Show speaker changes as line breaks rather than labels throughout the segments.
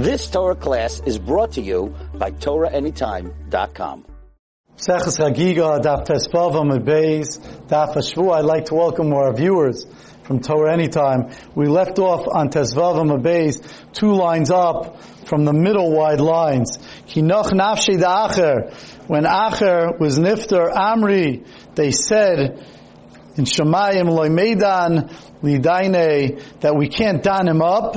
This Torah class is brought to you by TorahAnytime.com.
Daf Daf Hashvu. I'd like to welcome our viewers from Torah Anytime. We left off on Tesvavam Beis, two lines up from the middle wide lines. Kinoch Nafshi Acher. When Acher was Nifter Amri, they said in Shemayim Loy Meidan Lidaine that we can't don him up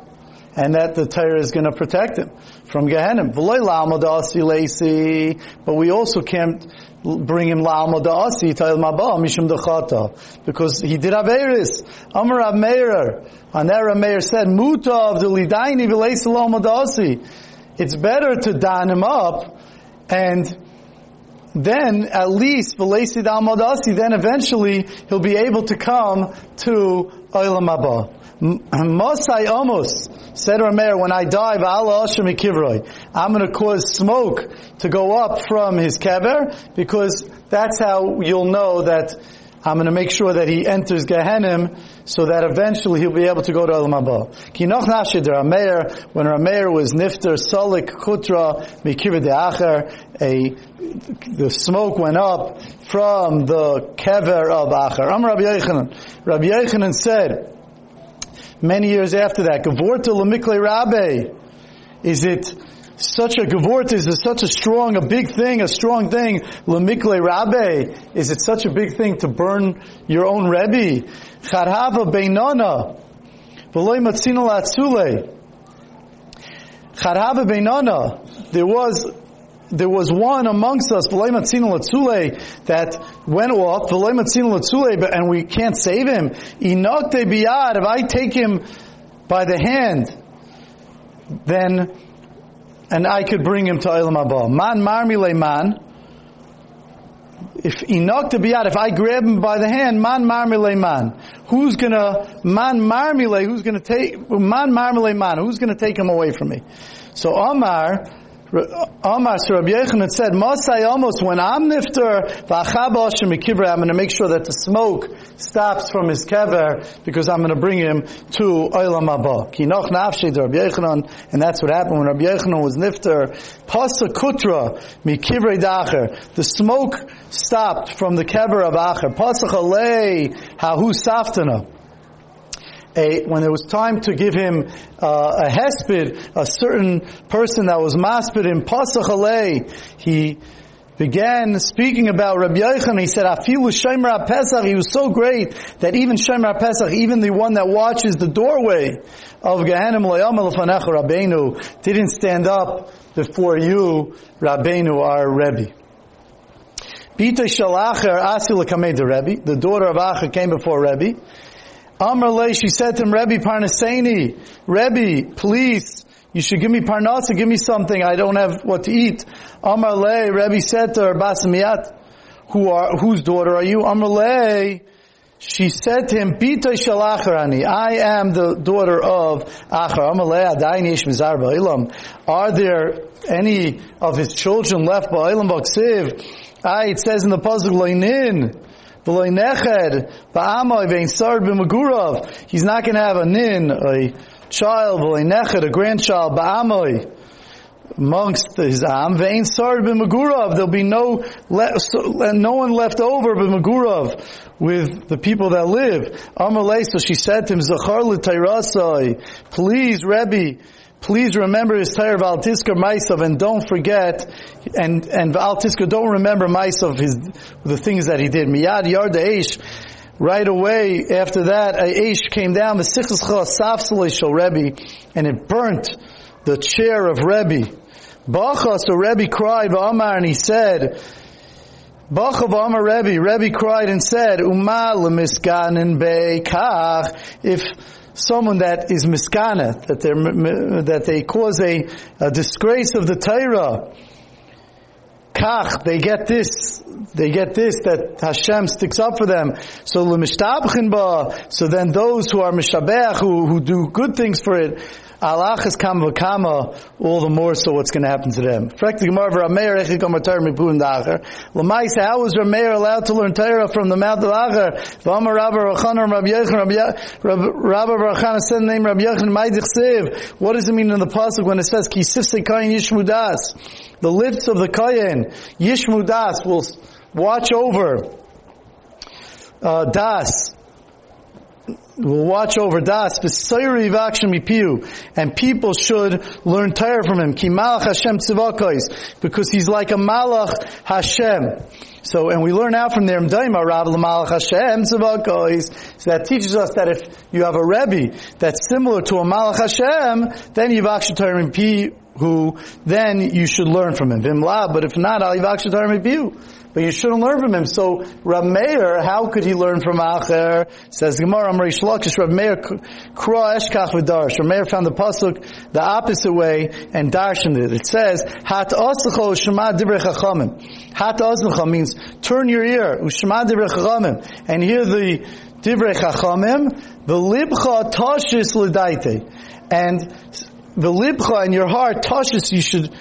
and that the Torah is going to protect him from Gehenna. But we also can't bring him la'alma da'asi ta'il maba mishum dechata because he did averis. Amar Meir, Anera Meir said, muta of the lidaini v'leis la'alma da'asi. It's better to don him up and then at least v'leisi da'alma da'asi, then eventually he'll be able to come to Olam Haba. Mosai Amos said Rameir, when I die, I'm going to cause smoke to go up from his kever because that's how you'll know that I'm going to make sure that he enters Gehenim so that eventually he'll be able to go to Olam Haba. Kinoch nashid Rameir, when Rameir was nifter, solik kutra, mikir de'acher, a, the smoke went up from the kever of Acher. Am Rabbi Yochanan. Rabbi Yochanan said, many years after that. Gevorta lemikle rabbe. Is it such a gevort? Is it such a strong, a big thing, a strong thing? Lemikle rabbe. Is it such a big thing to burn your own rebbe? Charhava beinana. V'loy matzina latzule. Charhava beinana. There was there was one amongst us, that went off, and we can't save him. If I take him by the hand, then, and I could bring him to Olam Haba. Man marmile man. If inok to biyad, if I grab him by the hand, man marmile man. Who's gonna, man marmile, who's gonna take, man marmile man, who's gonna take him away from me? So Omar, Amar so Rabbi Yochanan said, Masai almost when I'm nifter, I'm going to make sure that the smoke stops from his kever because I'm going to bring him to Olam Haba. Kinoch nafshi Rabbi Yochanan, and that's what happened when Rabbi Yochanan was nifter. Pasa kutra mikivrei dacher. The smoke stopped from the kever of Acher. Pasa chalei hahu saftana a, when it was time to give him uh, a hesped, a certain person that was masped in Pasach he began speaking about Rabbi Yochanan. He said, "Afilu Shemer Pesach." He was so great that even Shemer Pesach, even the one that watches the doorway of Gehenna Rabbeinu, didn't stand up before you, Rabbeinu, our Rebbe. Bita Shalacher Asil Rebbe. The daughter of Acher came before Rebbe. Amrle, she said to him, Rebbe Parnaseni, Rebbe, please, you should give me parnasa, give me something, I don't have what to eat. Amrle, Rebbe said to her, Basamiat, who are, whose daughter are you? Amrle, she said to him, Bita shalacharani, I am the daughter of Achar. Are there any of his children left ba'ilam baksiv? I, it says in the puzzle, Leinin, He's not going to have a nin, a child, a grandchild, ba'amoy, amongst his am. Ve'in sar b'magurav. There'll be no, no one left over b'magurav with the people that live. Amalei, so she said to him, Zachar l'tayrasai, please, Rebbe, please remember his Torah of Altiska Maisav and don't forget, and, and Altiska don't remember Maisav his, the things that he did. Miyad Yarda Eish, right away after that, Eish came down, Rebbe, and it burnt the chair of Rebbe. Bacha, so Rebbe cried, Amar, and he said, Bacha Amar Rebbe, Rebbe cried and said, Umal miskanin be'kach, if someone that is miskana, that that they cause a, a disgrace of the Torah. kach, they get this, they get this that Hashem sticks up for them. So l'mishtabchin ba, so then those who are mishabech, who, who do good things for it, alach is kama kama, all the more so what's going to happen to them. L'mais, how was Rameir allowed to learn Torah from the mouth of Acher? What does it mean in the pasuk when it says, Ki sifse kain yishmudas? The lips of the kain, yishmudas, will watch over uh, das will watch over das and people should learn Torah from him. Because he's like a malach Hashem. So and we learn out from there so that teaches us that if you have a Rebbe that's similar to a malach Hashem then have Torah who then you should learn from him. But if not but you shouldn't learn from him. So Rab Meir, how could he learn from Acher? Says Gemara Amri Shlokish, Rab Meir Kra Eshkach v'Darsh. Rab Meir found the pasuk the opposite way and darshaned it. It says Hat Osacho Shema Dibre Chachamim. Hat Osacho means turn your ear Ushema Dibre Chachamim and hear the Dibre Chachamim. The libcha tashis l'daite and the libcha in your heart tashis you should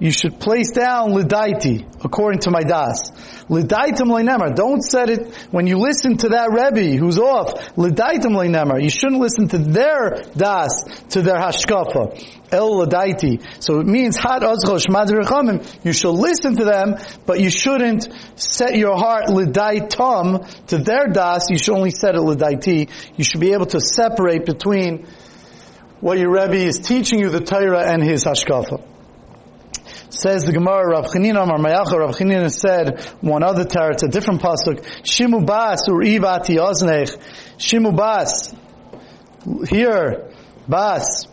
you should place down lidaiti, according to my das. Lidaitim leinemar. Don't set it, when you listen to that Rebbe who's off, lidaitim leinemar. You shouldn't listen to their das, to their hashkafa. El lidaiti. So it means hat azchosh madrichamim. You should listen to them, but you shouldn't set your heart lidaitam to their das. You should only set it lidaiti. You should be able to separate between what your Rebbe is teaching you the Torah and his hashkafa. Says the Gemara, Rav Chanina Amar Mayacha, Rav Chanina said one other tar, it's a different pasuk, Shimu Bas Urivati Oznech, Shimu Bas, here, Bas,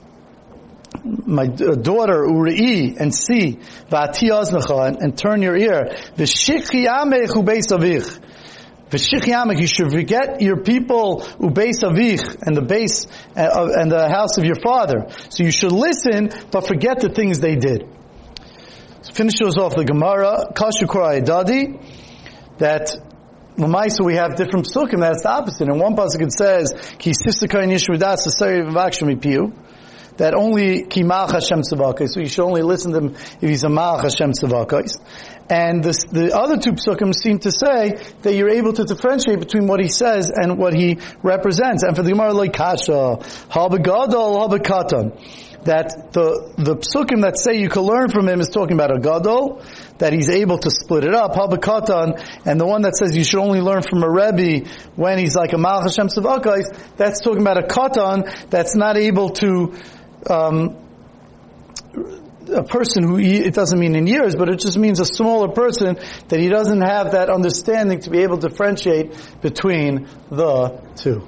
my daughter Uri and see Vati Oznecha and turn your ear. V'shikhi Amech Ubeis Avich. V'shich you should forget your people ubeis avich and the base uh, and the house of your father. So you should listen, but forget the things they did finishes off the Gemara, Kashukura Dadi, that Lamaisa we have different psukim, that's the opposite. In one pasuk it says, Ki sifsaka nishmudas piu, that only ki malach Hashem tzavakais, so you should only listen to him if he's a malach Hashem tzavakais. And this, the other two psukim seem to say that you're able to differentiate between what he says and what he represents. And for the Gemara, like kasha, habagadol, habakatan that the, the psukim that say you can learn from him is talking about a gadol, that he's able to split it up, habakatan, and the one that says you should only learn from a rebbe when he's like a malach Hashem that's talking about a katan that's not able to, um, a person who, it doesn't mean in years, but it just means a smaller person that he doesn't have that understanding to be able to differentiate between the two.